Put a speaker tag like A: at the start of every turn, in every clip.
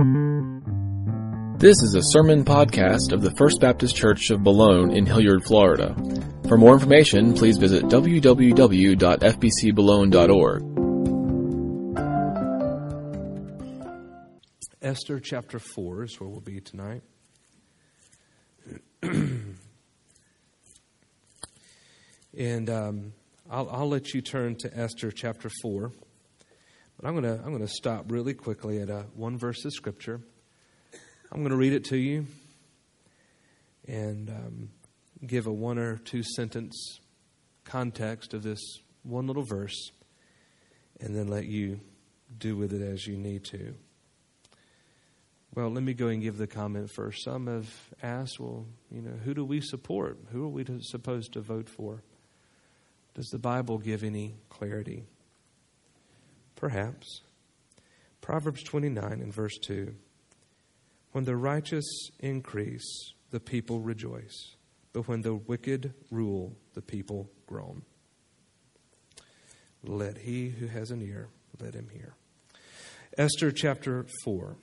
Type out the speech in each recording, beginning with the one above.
A: This is a sermon podcast of the First Baptist Church of Boulogne in Hilliard, Florida. For more information, please visit www.fbcboulogne.org.
B: Esther chapter 4 is where we'll be tonight. and um, I'll, I'll, let you turn to Esther chapter 4. But I'm going to I'm going to stop really quickly at a, one verse of Scripture. I'm going to read it to you and um, give a one or two sentence context of this one little verse and then let you do with it as you need to. Well, let me go and give the comment first. Some have asked, well, you know, who do we support? Who are we to, supposed to vote for? Does the Bible give any clarity? Perhaps. Proverbs 29 and verse 2 when the righteous increase, the people rejoice. But when the wicked rule, the people groan. Let he who has an ear, let him hear. Esther chapter 4.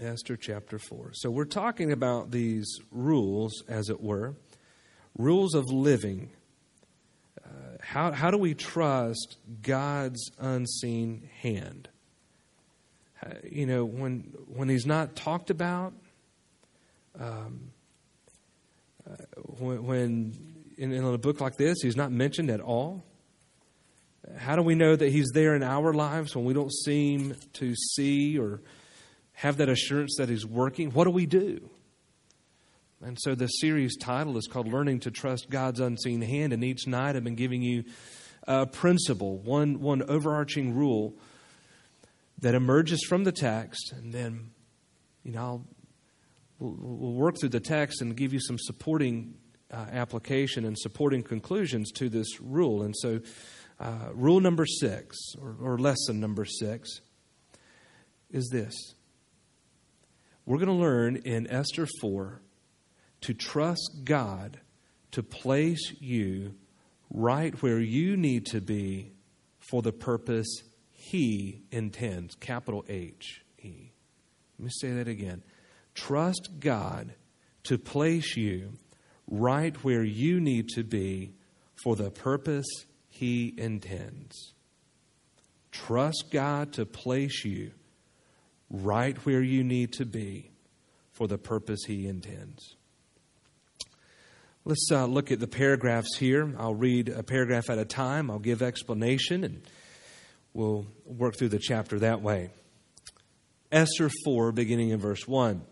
B: Esther chapter 4. So we're talking about these rules, as it were, rules of living. How, how do we trust God's unseen hand? Uh, you know, when when he's not talked about, um, uh, when, when in, in, a book like this he's not mentioned at all. How do we know that he's there in our lives when we don't seem to see or have that assurance that he's working? What do we do? And so the series title is called Learning to Trust God's Unseen Hand. And each night I've been giving you a principle, one, one overarching rule that emerges from the text, and then, you know, we'll, we'll work through the text and give you some supporting uh, application and supporting conclusions to this rule. And so, uh, rule number six, or, or lesson number six, is this. We're going to learn in Esther 4 to trust God to place you right where you need to be for the purpose he intends, capital H E. Let me say that again. Trust God to place you right where you need to be for the purpose He intends. Trust God to place you right where you need to be for the purpose He intends. Let's uh, look at the paragraphs here. I'll read a paragraph at a time. I'll give explanation and We'll work through the chapter that way. Esther 4, beginning in verse 1.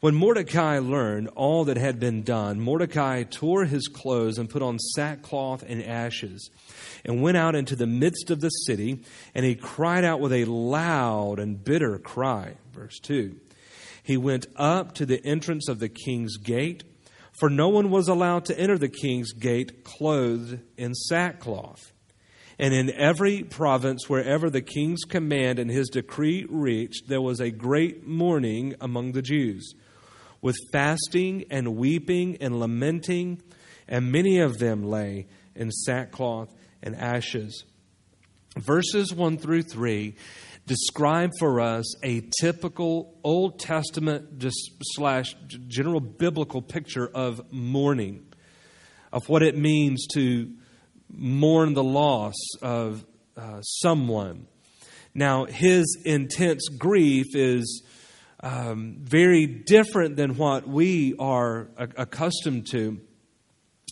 B: When Mordecai learned all that had been done, Mordecai tore his clothes and put on sackcloth and ashes, and went out into the midst of the city, and he cried out with a loud and bitter cry. Verse 2. He went up to the entrance of the king's gate, for no one was allowed to enter the king's gate clothed in sackcloth. And in every province, wherever the king's command and his decree reached, there was a great mourning among the Jews, with fasting and weeping and lamenting, and many of them lay in sackcloth and ashes. Verses 1 through 3 describe for us a typical Old Testament slash general biblical picture of mourning, of what it means to mourn the loss of uh, someone. Now, his intense grief is um, very different than what we are a- accustomed to.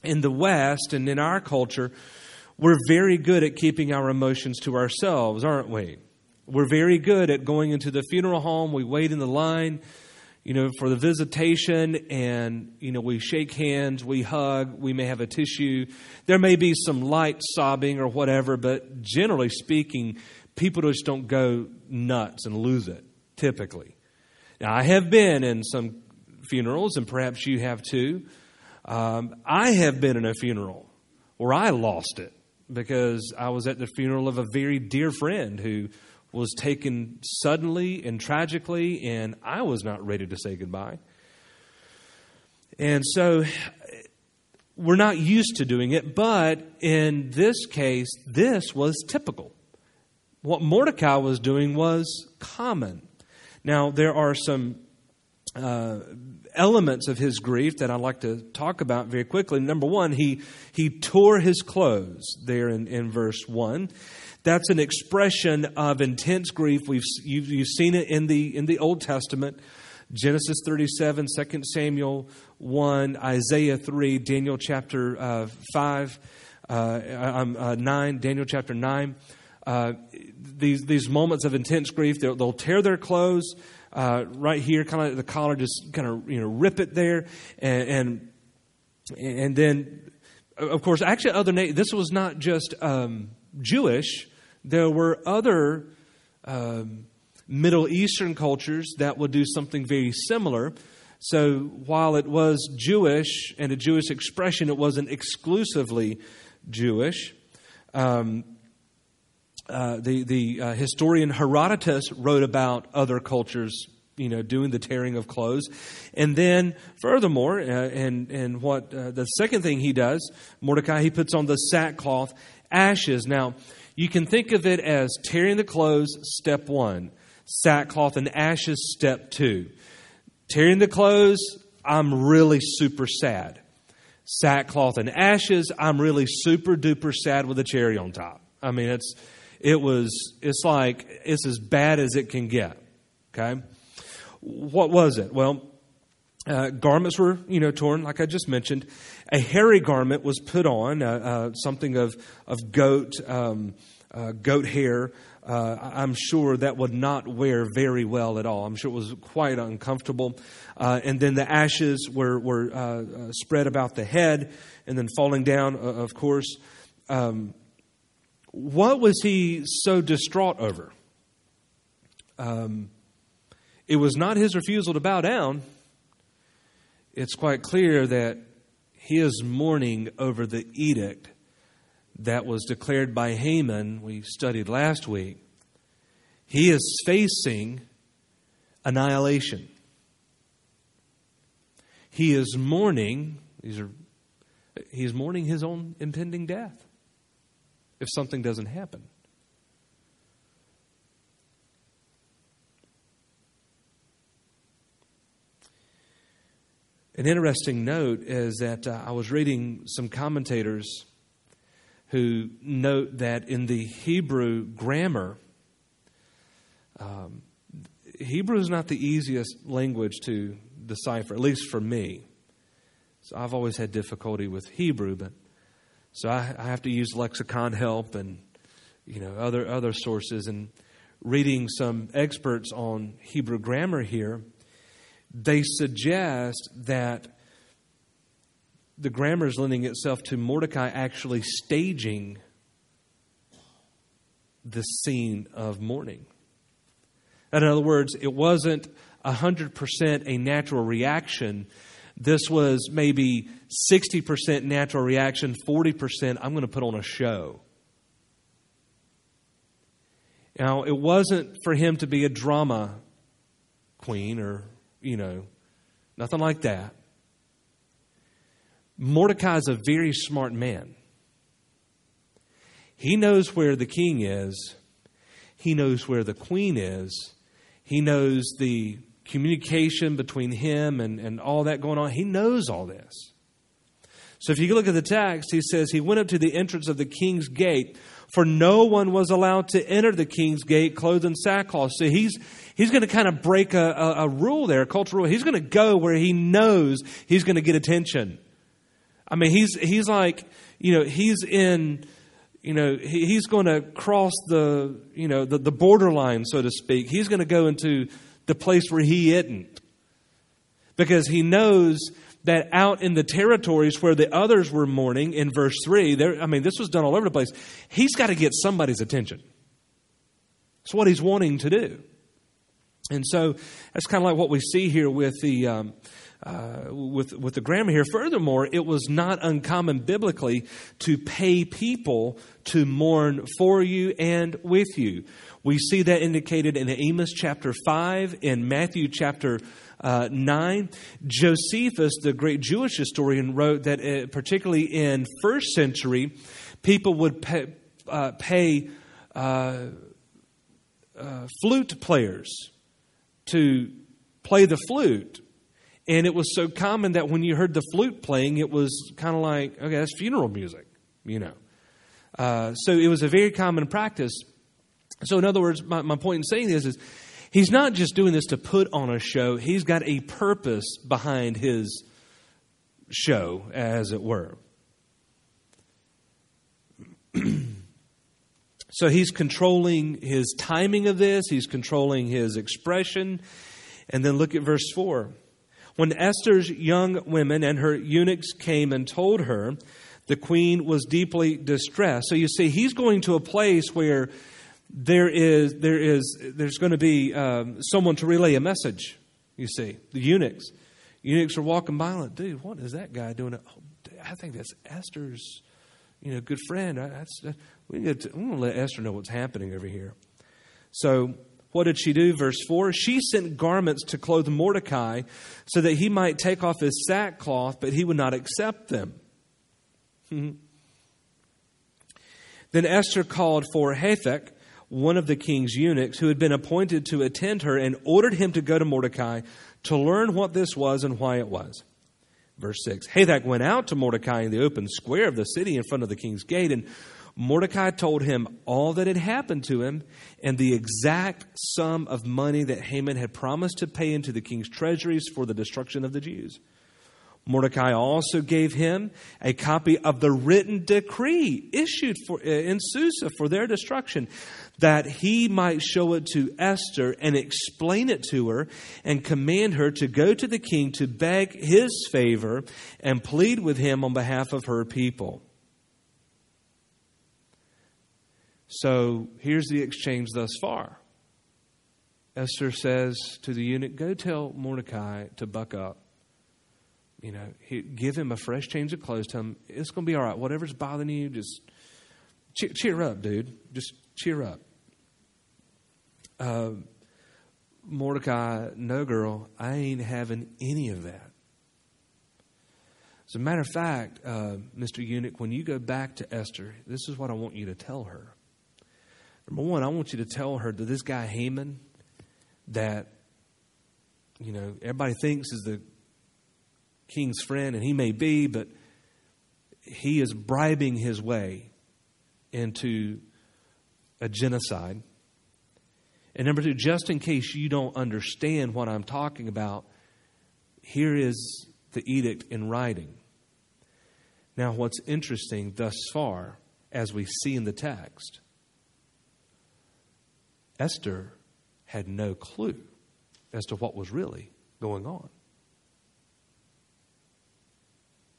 B: In the West and in our culture, we're very good at keeping our emotions to ourselves, aren't we? We're very good at going into the funeral home, we wait in the line you know, for the visitation and, you know, we shake hands, we hug, we may have a tissue. There may be some light sobbing or whatever, but generally speaking, people just don't go nuts and lose it, typically. Now, I have been in some funerals, and perhaps you have too. Um, I have been in a funeral where I lost it because I was at the funeral of a very dear friend who was taken suddenly and tragically, and I was not ready to say goodbye. And so we're not used to doing it, but in this case, this was typical. what Mordecai was doing was common. Now, there are some uh, elements of his grief that I'd like to talk about very quickly. Number one, he, he tore his clothes there in, in verse 1. That's an expression of intense grief. We've, you've, you've seen it in the, in the Old Testament. Genesis 37, 2 Samuel 1, Isaiah 3, Daniel chapter uh, 5, uh, uh, 9, Daniel chapter 9. Uh, these, these moments of intense grief, they'll, they'll tear their clothes uh, right here, kind of the collar, just kind of you know rip it there, and and, and then of course, actually, other this was not just um, Jewish. There were other um, Middle Eastern cultures that would do something very similar. So while it was Jewish and a Jewish expression, it wasn't exclusively Jewish. Um, uh, the the uh, historian Herodotus wrote about other cultures, you know, doing the tearing of clothes, and then furthermore, uh, and and what uh, the second thing he does, Mordecai, he puts on the sackcloth, ashes. Now, you can think of it as tearing the clothes, step one, sackcloth and ashes, step two. Tearing the clothes, I'm really super sad. Sackcloth and ashes, I'm really super duper sad with a cherry on top. I mean, it's it was, it's like, it's as bad as it can get. Okay? What was it? Well, uh, garments were, you know, torn, like I just mentioned. A hairy garment was put on, uh, uh, something of, of goat, um, uh, goat hair. Uh, I'm sure that would not wear very well at all. I'm sure it was quite uncomfortable. Uh, and then the ashes were, were spread about the head and then falling down, of course. Um, what was he so distraught over? Um, it was not his refusal to bow down. It's quite clear that he is mourning over the edict that was declared by Haman, we studied last week. He is facing annihilation. He is mourning, these are, he's mourning his own impending death if something doesn't happen. An interesting note is that uh, I was reading some commentators who note that in the Hebrew grammar, um, Hebrew is not the easiest language to decipher, at least for me. So I've always had difficulty with Hebrew, but so I, I have to use lexicon help and you know other other sources and reading some experts on Hebrew grammar here, they suggest that the grammar is lending itself to Mordecai actually staging the scene of mourning. In other words, it wasn't 100% a natural reaction this was maybe 60% natural reaction, 40% I'm going to put on a show. Now, it wasn't for him to be a drama queen or, you know, nothing like that. Mordecai is a very smart man. He knows where the king is, he knows where the queen is, he knows the communication between him and, and all that going on. He knows all this. So if you look at the text, he says, He went up to the entrance of the king's gate, for no one was allowed to enter the king's gate clothed in sackcloth. So he's, he's going to kind of break a, a, a rule there, a cultural rule. He's going to go where he knows he's going to get attention. I mean, he's, he's like, you know, he's in, you know, he, he's going to cross the, you know, the, the borderline, so to speak. He's going to go into the place where he isn't. Because he knows that out in the territories where the others were mourning in verse 3, there, I mean, this was done all over the place. He's got to get somebody's attention. It's what he's wanting to do. And so that's kind of like what we see here with the. Um, uh, with with the grammar here. Furthermore, it was not uncommon biblically to pay people to mourn for you and with you. We see that indicated in Amos chapter 5, in Matthew chapter uh, 9. Josephus, the great Jewish historian, wrote that uh, particularly in first century, people would pay, uh, pay uh, uh, flute players to play the flute. And it was so common that when you heard the flute playing, it was kind of like, okay, that's funeral music, you know. Uh, so it was a very common practice. So, in other words, my, my point in saying this is he's not just doing this to put on a show, he's got a purpose behind his show, as it were. so he's controlling his timing of this, he's controlling his expression. And then look at verse 4. When Esther's young women and her eunuchs came and told her, the queen was deeply distressed. So you see, he's going to a place where there is, there is, there's going to be um, someone to relay a message. You see, the eunuchs. Eunuchs are walking by, like, dude, what is that guy doing? Oh, I think that's Esther's, you know, good friend. That's, we need to, I'm going to let Esther know what's happening over here. So what did she do? Verse 4 She sent garments to clothe Mordecai so that he might take off his sackcloth, but he would not accept them. then Esther called for Hathach, one of the king's eunuchs, who had been appointed to attend her, and ordered him to go to Mordecai to learn what this was and why it was. Verse 6 Hathach went out to Mordecai in the open square of the city in front of the king's gate and Mordecai told him all that had happened to him and the exact sum of money that Haman had promised to pay into the king's treasuries for the destruction of the Jews. Mordecai also gave him a copy of the written decree issued for, uh, in Susa for their destruction, that he might show it to Esther and explain it to her and command her to go to the king to beg his favor and plead with him on behalf of her people. So here's the exchange thus far. Esther says to the eunuch, Go tell Mordecai to buck up. You know, he, give him a fresh change of clothes. Tell him it's going to be all right. Whatever's bothering you, just cheer, cheer up, dude. Just cheer up. Uh, Mordecai, no, girl, I ain't having any of that. As a matter of fact, uh, Mr. Eunuch, when you go back to Esther, this is what I want you to tell her. Number one, I want you to tell her that this guy Haman, that you know everybody thinks is the king's friend, and he may be, but he is bribing his way into a genocide. And number two, just in case you don't understand what I'm talking about, here is the edict in writing. Now, what's interesting thus far, as we see in the text, Esther had no clue as to what was really going on.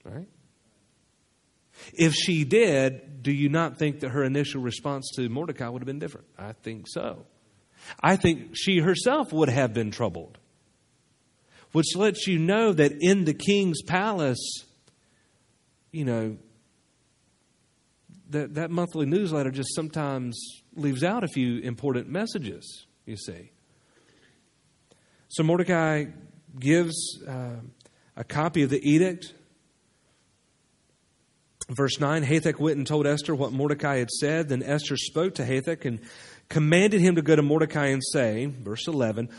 B: Right? If she did, do you not think that her initial response to Mordecai would have been different? I think so. I think she herself would have been troubled. Which lets you know that in the king's palace, you know, that, that monthly newsletter just sometimes leaves out a few important messages, you see. So Mordecai gives uh, a copy of the edict. Verse 9 Hathach went and told Esther what Mordecai had said. Then Esther spoke to Hathach and commanded him to go to Mordecai and say, verse 11,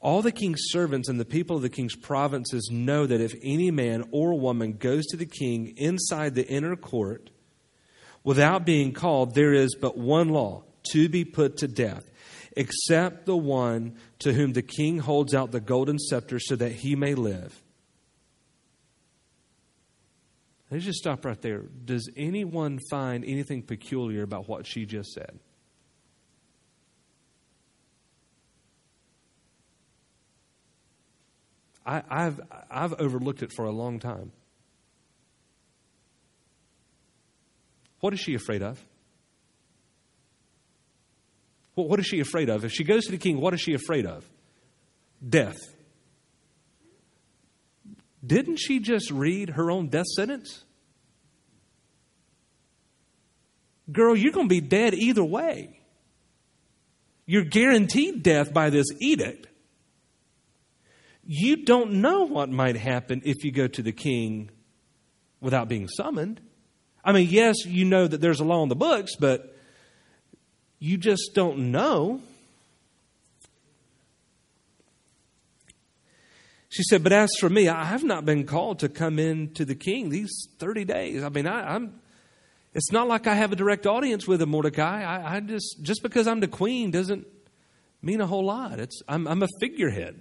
B: all the king's servants and the people of the king's provinces know that if any man or woman goes to the king inside the inner court without being called, there is but one law to be put to death, except the one to whom the king holds out the golden scepter so that he may live. Let's just stop right there. Does anyone find anything peculiar about what she just said? I, have I've overlooked it for a long time. What is she afraid of? Well, what is she afraid of? If she goes to the king, what is she afraid of? Death. Didn't she just read her own death sentence? Girl, you're going to be dead either way. You're guaranteed death by this edict. You don't know what might happen if you go to the king without being summoned. I mean, yes, you know that there's a law in the books, but you just don't know. She said, But as for me, I have not been called to come in to the king these 30 days. I mean, I, am it's not like I have a direct audience with him, Mordecai. I, I, just, just because I'm the queen doesn't mean a whole lot. It's, I'm, I'm a figurehead.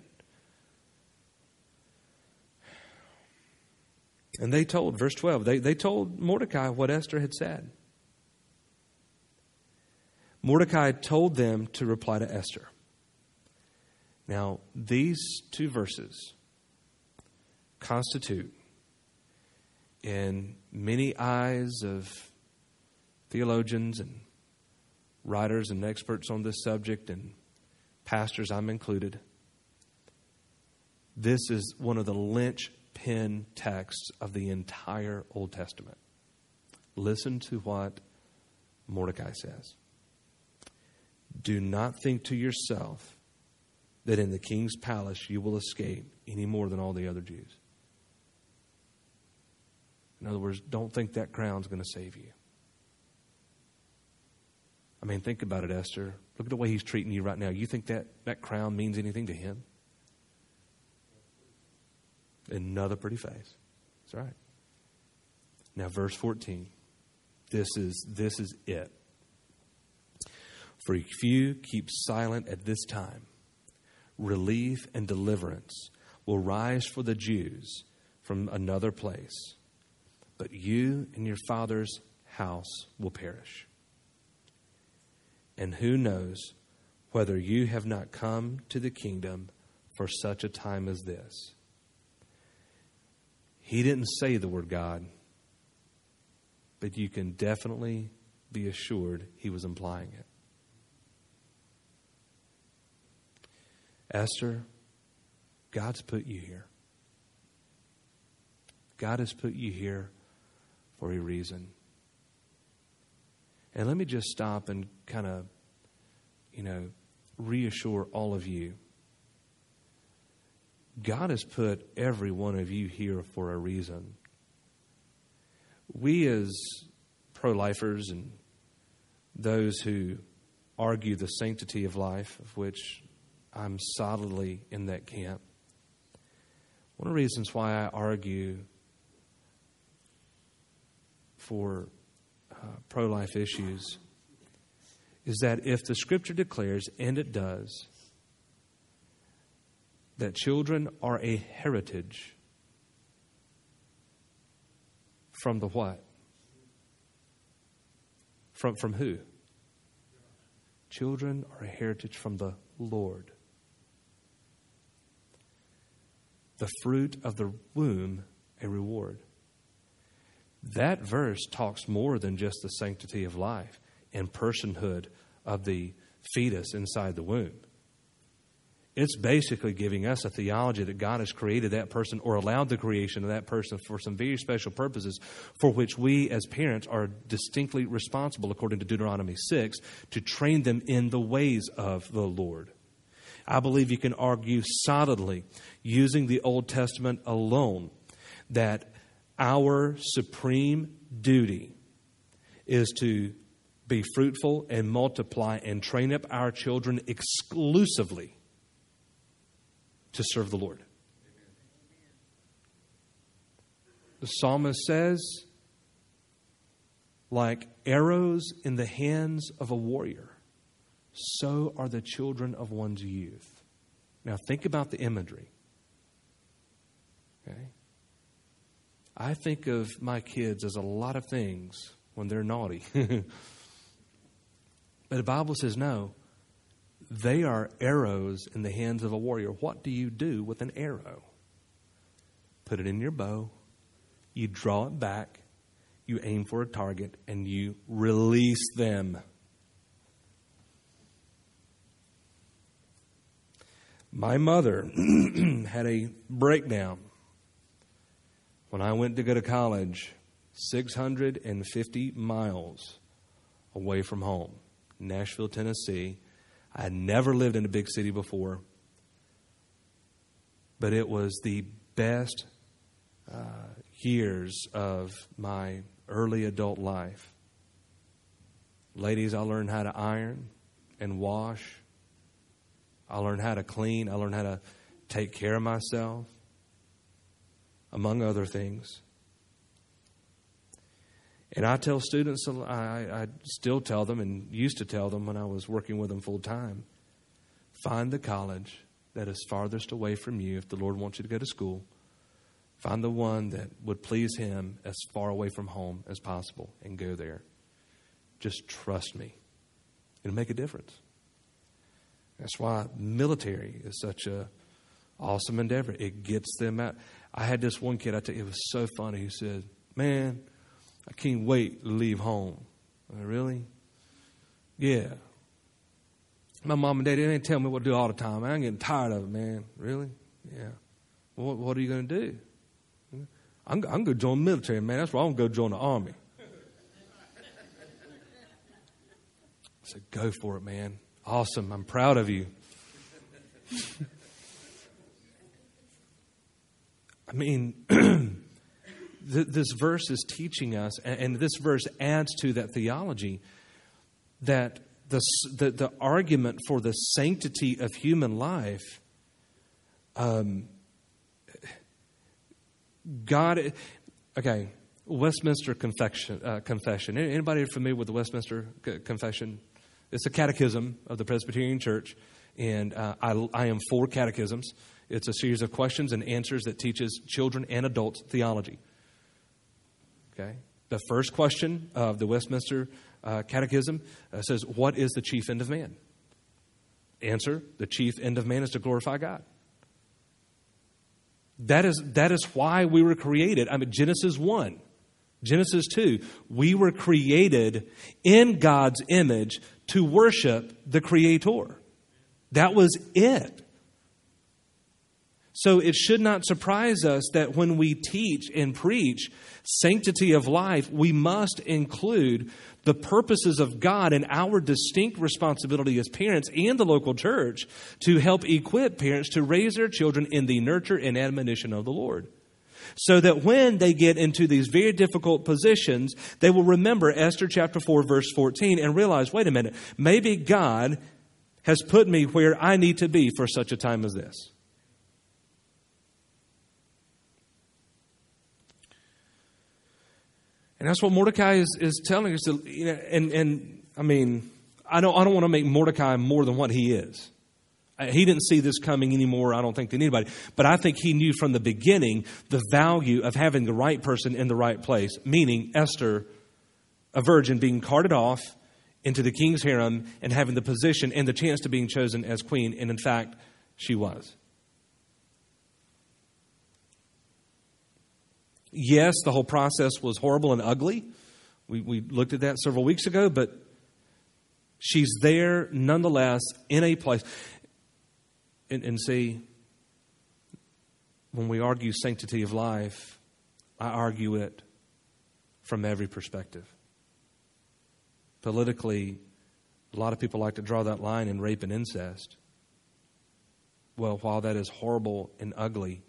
B: And they told, verse 12, they, they told Mordecai what Esther had said. Mordecai told them to reply to Esther. Now, these two verses constitute, in many eyes of theologians and writers and experts on this subject, and pastors, I'm included, this is one of the linchpin texts of the entire Old Testament. Listen to what Mordecai says. Do not think to yourself that in the king's palace you will escape any more than all the other Jews. In other words, don't think that crown's going to save you. I mean, think about it, Esther. Look at the way he's treating you right now. You think that, that crown means anything to him? Another pretty face. That's right. Now, verse 14. This is, this is it. For if you keep silent at this time, relief and deliverance will rise for the Jews from another place, but you and your father's house will perish. And who knows whether you have not come to the kingdom for such a time as this? He didn't say the word God, but you can definitely be assured he was implying it. Esther, God's put you here. God has put you here for a reason. And let me just stop and kind of, you know, reassure all of you. God has put every one of you here for a reason. We, as pro lifers and those who argue the sanctity of life, of which I'm solidly in that camp. One of the reasons why I argue for uh, pro life issues is that if the scripture declares, and it does, that children are a heritage from the what? From, from who? Children are a heritage from the Lord. the fruit of the womb a reward. That verse talks more than just the sanctity of life and personhood of the fetus inside the womb. It's basically giving us a theology that God has created that person or allowed the creation of that person for some very special purposes for which we as parents are distinctly responsible, according to Deuteronomy 6, to train them in the ways of the Lord. I believe you can argue solidly using the Old Testament alone that our supreme duty is to be fruitful and multiply and train up our children exclusively to serve the Lord. The psalmist says, like arrows in the hands of a warrior so are the children of one's youth. Now, think about the imagery. Okay? I think of my kids as a lot of things when they're naughty. but the Bible says no. They are arrows in the hands of a warrior. What do you do with an arrow? Put it in your bow, you draw it back, you aim for a target, and you release them. My mother had a breakdown when I went to go to college 650 miles away from home, Nashville, Tennessee. I had never lived in a big city before, but it was the best uh, years of my early adult life. Ladies, I learned how to iron and wash I learned how to clean. I learned how to take care of myself. Among other things. And I tell students, I, I still tell them, and used to tell them when I was working with them full time find the college that is farthest away from you if the Lord wants you to go to school. Find the one that would please Him as far away from home as possible and go there. Just trust me. It'll make a difference. That's why military is such a awesome endeavor. It gets them out. I had this one kid, I tell you, it was so funny. He said, Man, I can't wait to leave home. Really? Yeah. My mom and daddy they tell me what to do all the time. I'm getting tired of it, man. Really? Yeah. Well, what, what are you going to do? I'm, I'm going to join the military, man. That's why I'm going to go join the army. I said, go for it, man. Awesome. I'm proud of you. I mean, this verse is teaching us, and this verse adds to that theology, that the, the, the argument for the sanctity of human life, um, God, okay, Westminster Confession. Uh, confession. Anybody familiar with the Westminster Confession? It's a catechism of the Presbyterian Church, and uh, I, I am for catechisms. It's a series of questions and answers that teaches children and adults theology. Okay? The first question of the Westminster uh, Catechism uh, says, What is the chief end of man? Answer The chief end of man is to glorify God. That is, that is why we were created. I mean, Genesis 1, Genesis 2, we were created in God's image to worship the Creator. That was it. So it should not surprise us that when we teach and preach sanctity of life, we must include the purposes of God and our distinct responsibility as parents and the local church to help equip parents to raise their children in the nurture and admonition of the Lord. So that when they get into these very difficult positions, they will remember Esther chapter 4, verse 14, and realize wait a minute, maybe God has put me where I need to be for such a time as this. And that's what Mordecai is, is telling us. To, you know, and, and I mean, I don't, I don't want to make Mordecai more than what he is. Uh, he didn't see this coming anymore, I don't think, than anybody. But I think he knew from the beginning the value of having the right person in the right place, meaning Esther, a virgin, being carted off into the king's harem and having the position and the chance to being chosen as queen. And in fact, she was. Yes, the whole process was horrible and ugly. We, we looked at that several weeks ago, but she's there nonetheless in a place. And, and see, when we argue sanctity of life, I argue it from every perspective. Politically, a lot of people like to draw that line in rape and incest. Well, while that is horrible and ugly,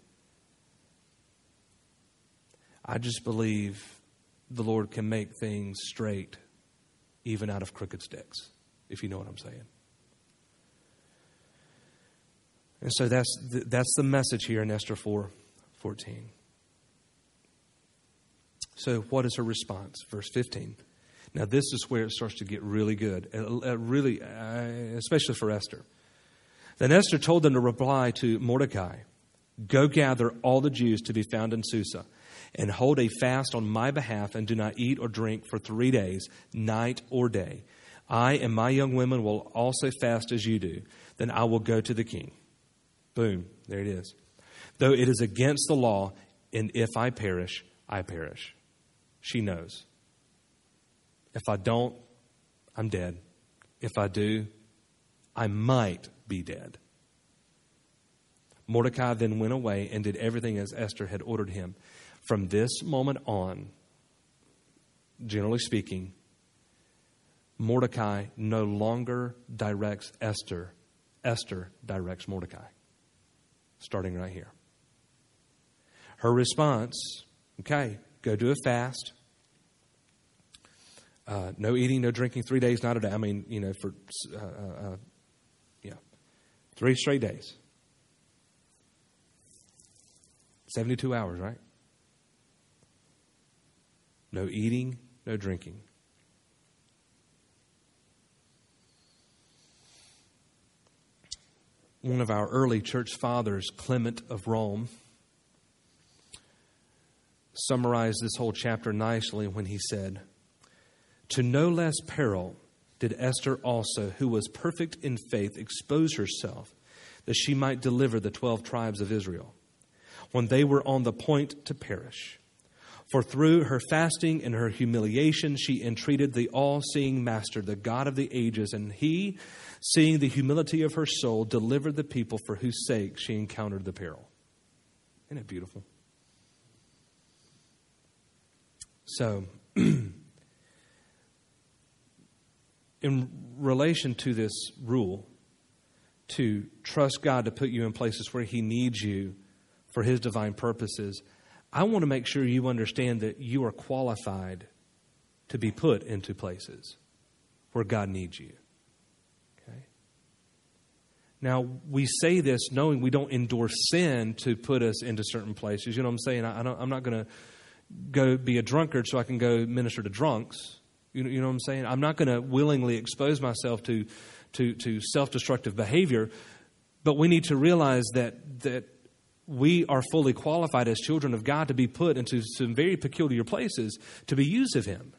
B: I just believe the Lord can make things straight even out of crooked sticks, if you know what I'm saying. And so that's the, that's the message here in Esther 4 14. So, what is her response? Verse 15. Now, this is where it starts to get really good, uh, uh really, uh, especially for Esther. Then Esther told them to reply to Mordecai Go gather all the Jews to be found in Susa and hold a fast on my behalf and do not eat or drink for three days, night or day. I and my young women will also fast as you do. Then I will go to the king. Boom, there it is. Though it is against the law, and if I perish, I perish. She knows. If I don't, I'm dead. If I do, I might be dead. Mordecai then went away and did everything as Esther had ordered him. From this moment on, generally speaking, Mordecai no longer directs Esther, Esther directs Mordecai. Starting right here. Her response okay, go do a fast. Uh, no eating, no drinking, three days, not a day. I mean, you know, for, uh, uh, uh yeah, three straight days. 72 hours, right? No eating, no drinking. One of our early church fathers, Clement of Rome, summarized this whole chapter nicely when he said, To no less peril did Esther also, who was perfect in faith, expose herself that she might deliver the twelve tribes of Israel when they were on the point to perish. For through her fasting and her humiliation, she entreated the all seeing Master, the God of the ages, and he, seeing the humility of her soul, delivered the people for whose sake she encountered the peril. Isn't it beautiful? So, in relation to this rule, to trust God to put you in places where He needs you for His divine purposes, I want to make sure you understand that you are qualified to be put into places where God needs you. Okay? Now, we say this knowing we don't endorse sin to put us into certain places. You know what I'm saying? I, am not going to go be a drunkard so I can go minister to drunks. You know, you know what I'm saying? I'm not going to willingly expose myself to, to, to self destructive behavior, but we need to realize that, that we are fully qualified as children of God to be put into some very peculiar places to be used of Him.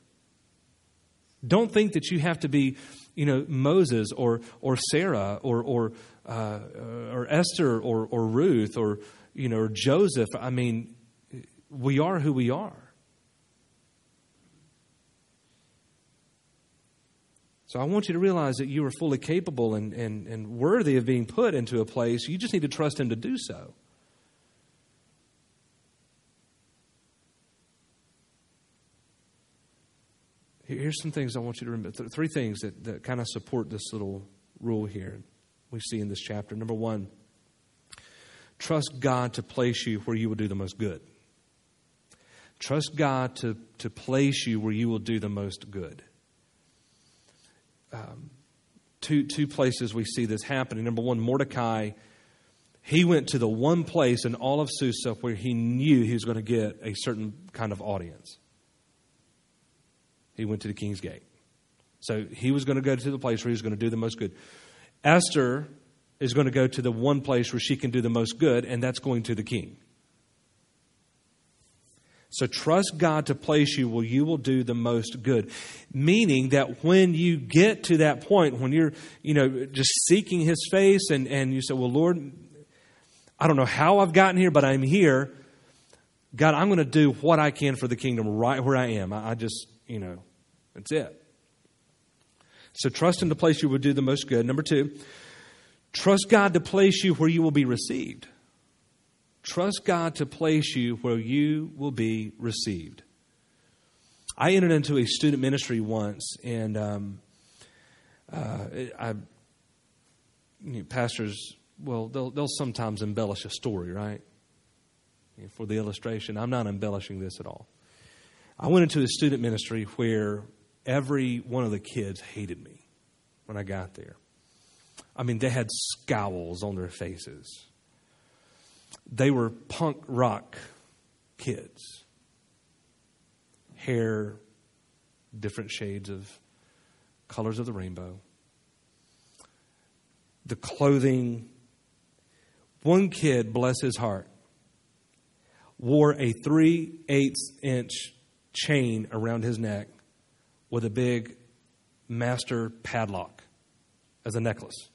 B: Don't think that you have to be, you know, Moses or or Sarah or or uh, or Esther or or Ruth or you know or Joseph. I mean, we are who we are. So I want you to realize that you are fully capable and, and, and worthy of being put into a place. You just need to trust Him to do so. Here's some things I want you to remember. Three things that, that kind of support this little rule here we see in this chapter. Number one, trust God to place you where you will do the most good. Trust God to, to place you where you will do the most good. Um, two, two places we see this happening. Number one, Mordecai, he went to the one place in all of Susa where he knew he was going to get a certain kind of audience. He went to the king's gate. So he was going to go to the place where he was going to do the most good. Esther is going to go to the one place where she can do the most good, and that's going to the king. So trust God to place you where you will do the most good. Meaning that when you get to that point, when you're, you know, just seeking his face and, and you say, Well, Lord, I don't know how I've gotten here, but I'm here. God, I'm going to do what I can for the kingdom right where I am. I, I just, you know, that's it. So trust in the place you will do the most good. Number two, trust God to place you where you will be received. Trust God to place you where you will be received. I entered into a student ministry once, and um, uh, I, you know, pastors, well, they'll, they'll sometimes embellish a story, right? For the illustration, I'm not embellishing this at all. I went into a student ministry where every one of the kids hated me when I got there. I mean, they had scowls on their faces. They were punk rock kids. Hair, different shades of colors of the rainbow. The clothing. One kid, bless his heart, wore a three eighths inch chain around his neck with a big master padlock as a necklace.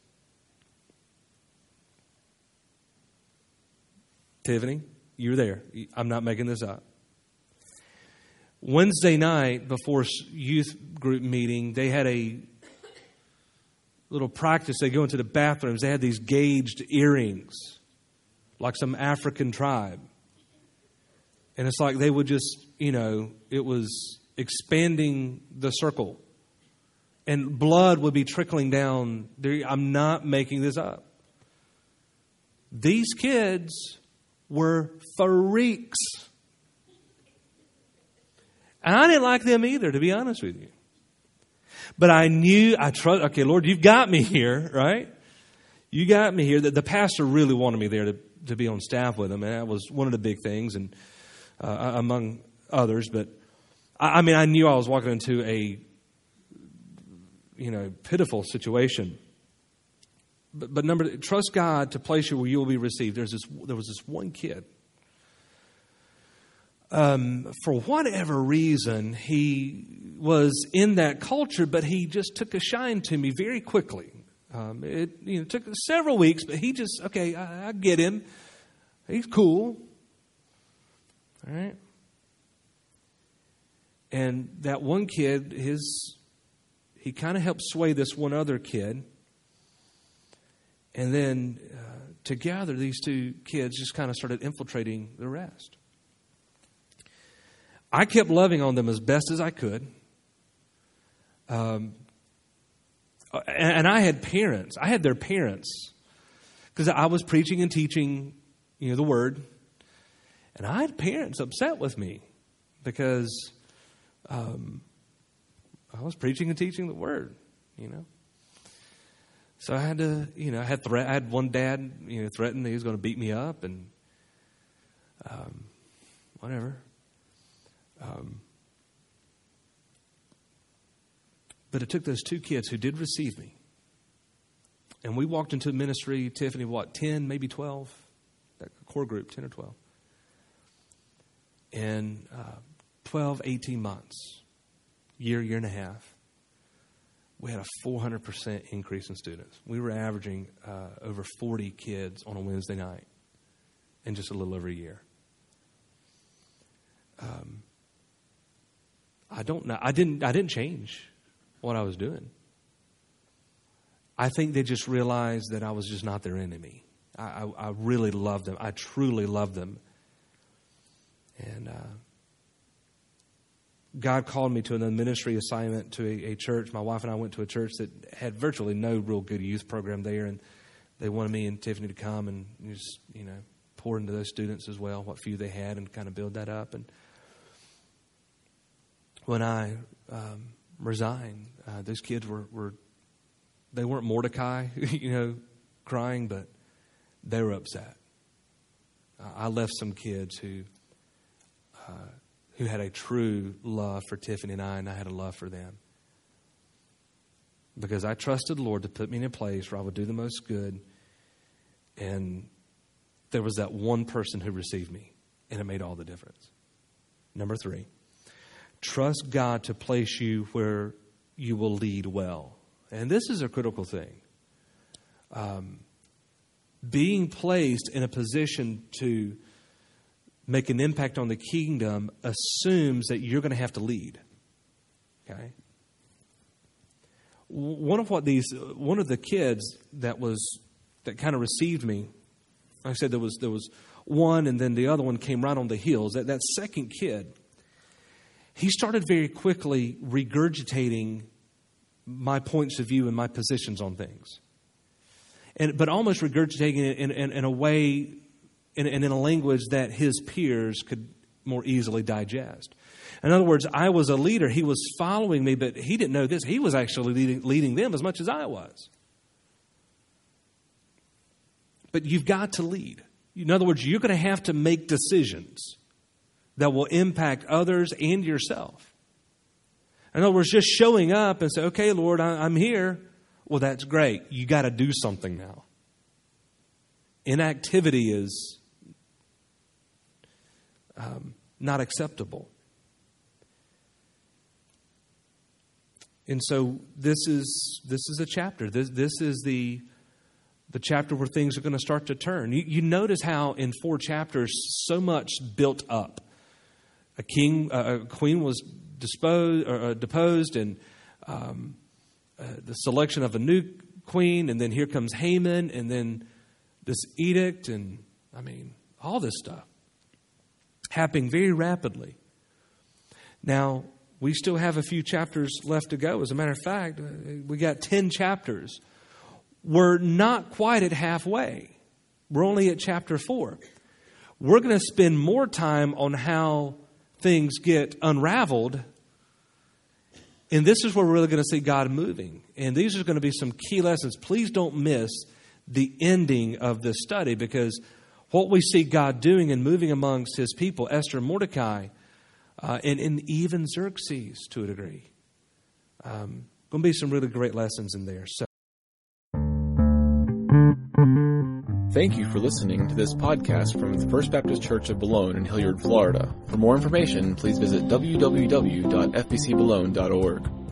B: Tiffany, you're there. I'm not making this up. Wednesday night before youth group meeting, they had a little practice. They go into the bathrooms. They had these gauged earrings, like some African tribe. And it's like they would just, you know, it was expanding the circle. And blood would be trickling down. I'm not making this up. These kids were freaks. And I didn't like them either, to be honest with you. But I knew, I trust, okay, Lord, you've got me here, right? You got me here. The, the pastor really wanted me there to, to be on staff with him, and that was one of the big things, and uh, among others. But I, I mean, I knew I was walking into a, you know, pitiful situation. But, but number, trust God to place you where you will be received. There's this, there was this one kid. Um, for whatever reason, he was in that culture, but he just took a shine to me very quickly. Um, it you know, took several weeks, but he just, okay, I, I get him. He's cool. All right? And that one kid, his, he kind of helped sway this one other kid. And then uh, together, these two kids just kind of started infiltrating the rest. I kept loving on them as best as I could. Um, and, and I had parents. I had their parents because I was preaching and teaching, you know, the word. And I had parents upset with me because um, I was preaching and teaching the word, you know. So I had to, you know, I had threat. I had one dad, you know, threatened he was going to beat me up and um, whatever. Um, but it took those two kids who did receive me, and we walked into ministry. Tiffany, what, ten, maybe twelve, that core group, ten or twelve, and uh, 12, 18 months, year, year and a half, we had a 400% increase in students. We were averaging uh, over 40 kids on a Wednesday night in just a little over a year. Um, I don't know. I didn't. I didn't change what I was doing. I think they just realized that I was just not their enemy. I, I, I really loved them. I truly loved them, and uh, God called me to an ministry assignment to a, a, church. My wife and I went to a church that had virtually no real good youth program there, and they wanted me and Tiffany to come and just you know pour into those students as well, what few they had, and kind of build that up. And when I um, resigned, uh, those kids were, were they weren't Mordecai, you know, crying, but they were upset. Uh, I left some kids who. Uh, who had a true love for Tiffany and I, and I had a love for them. Because I trusted the Lord to put me in a place where I would do the most good. And there was that one person who received me, and it made all the difference. Number three, trust God to place you where you will lead well. And this is a critical thing. Um, being placed in a position to make an impact on the kingdom assumes that you're going to have to lead. Okay? One of what these one of the kids that was that kind of received me, I said there was there was one and then the other one came right on the heels. That that second kid, he started very quickly regurgitating my points of view and my positions on things. And, but almost regurgitating it in, in, in a way and in, in a language that his peers could more easily digest. In other words, I was a leader. He was following me, but he didn't know this. He was actually leading, leading them as much as I was. But you've got to lead. In other words, you're going to have to make decisions that will impact others and yourself. In other words, just showing up and say, okay, Lord, I'm here. Well, that's great. You got to do something now. Inactivity is um, not acceptable. And so this is this is a chapter. This this is the the chapter where things are going to start to turn. You, you notice how in four chapters so much built up. A king, uh, a queen was disposed, or, uh, deposed, and um, uh, the selection of a new queen, and then here comes Haman, and then this edict, and I mean all this stuff happening very rapidly. Now, we still have a few chapters left to go. As a matter of fact, uh, we got 10 chapters. We're not quite at halfway, we're only at chapter 4. We're going to spend more time on how things get unraveled. And this is where we're really going to see God moving. And these are going to be some key lessons. Please don't miss the ending of this study because what we see God doing and moving amongst his people, Esther and Mordecai, uh, and, and even Xerxes to a degree. Um, going to be some really great lessons in there. So.
A: Thank you for listening to this podcast from the First Baptist Church of Boulogne in Hilliard, Florida. For more information, please visit www.fbcboulogne.org.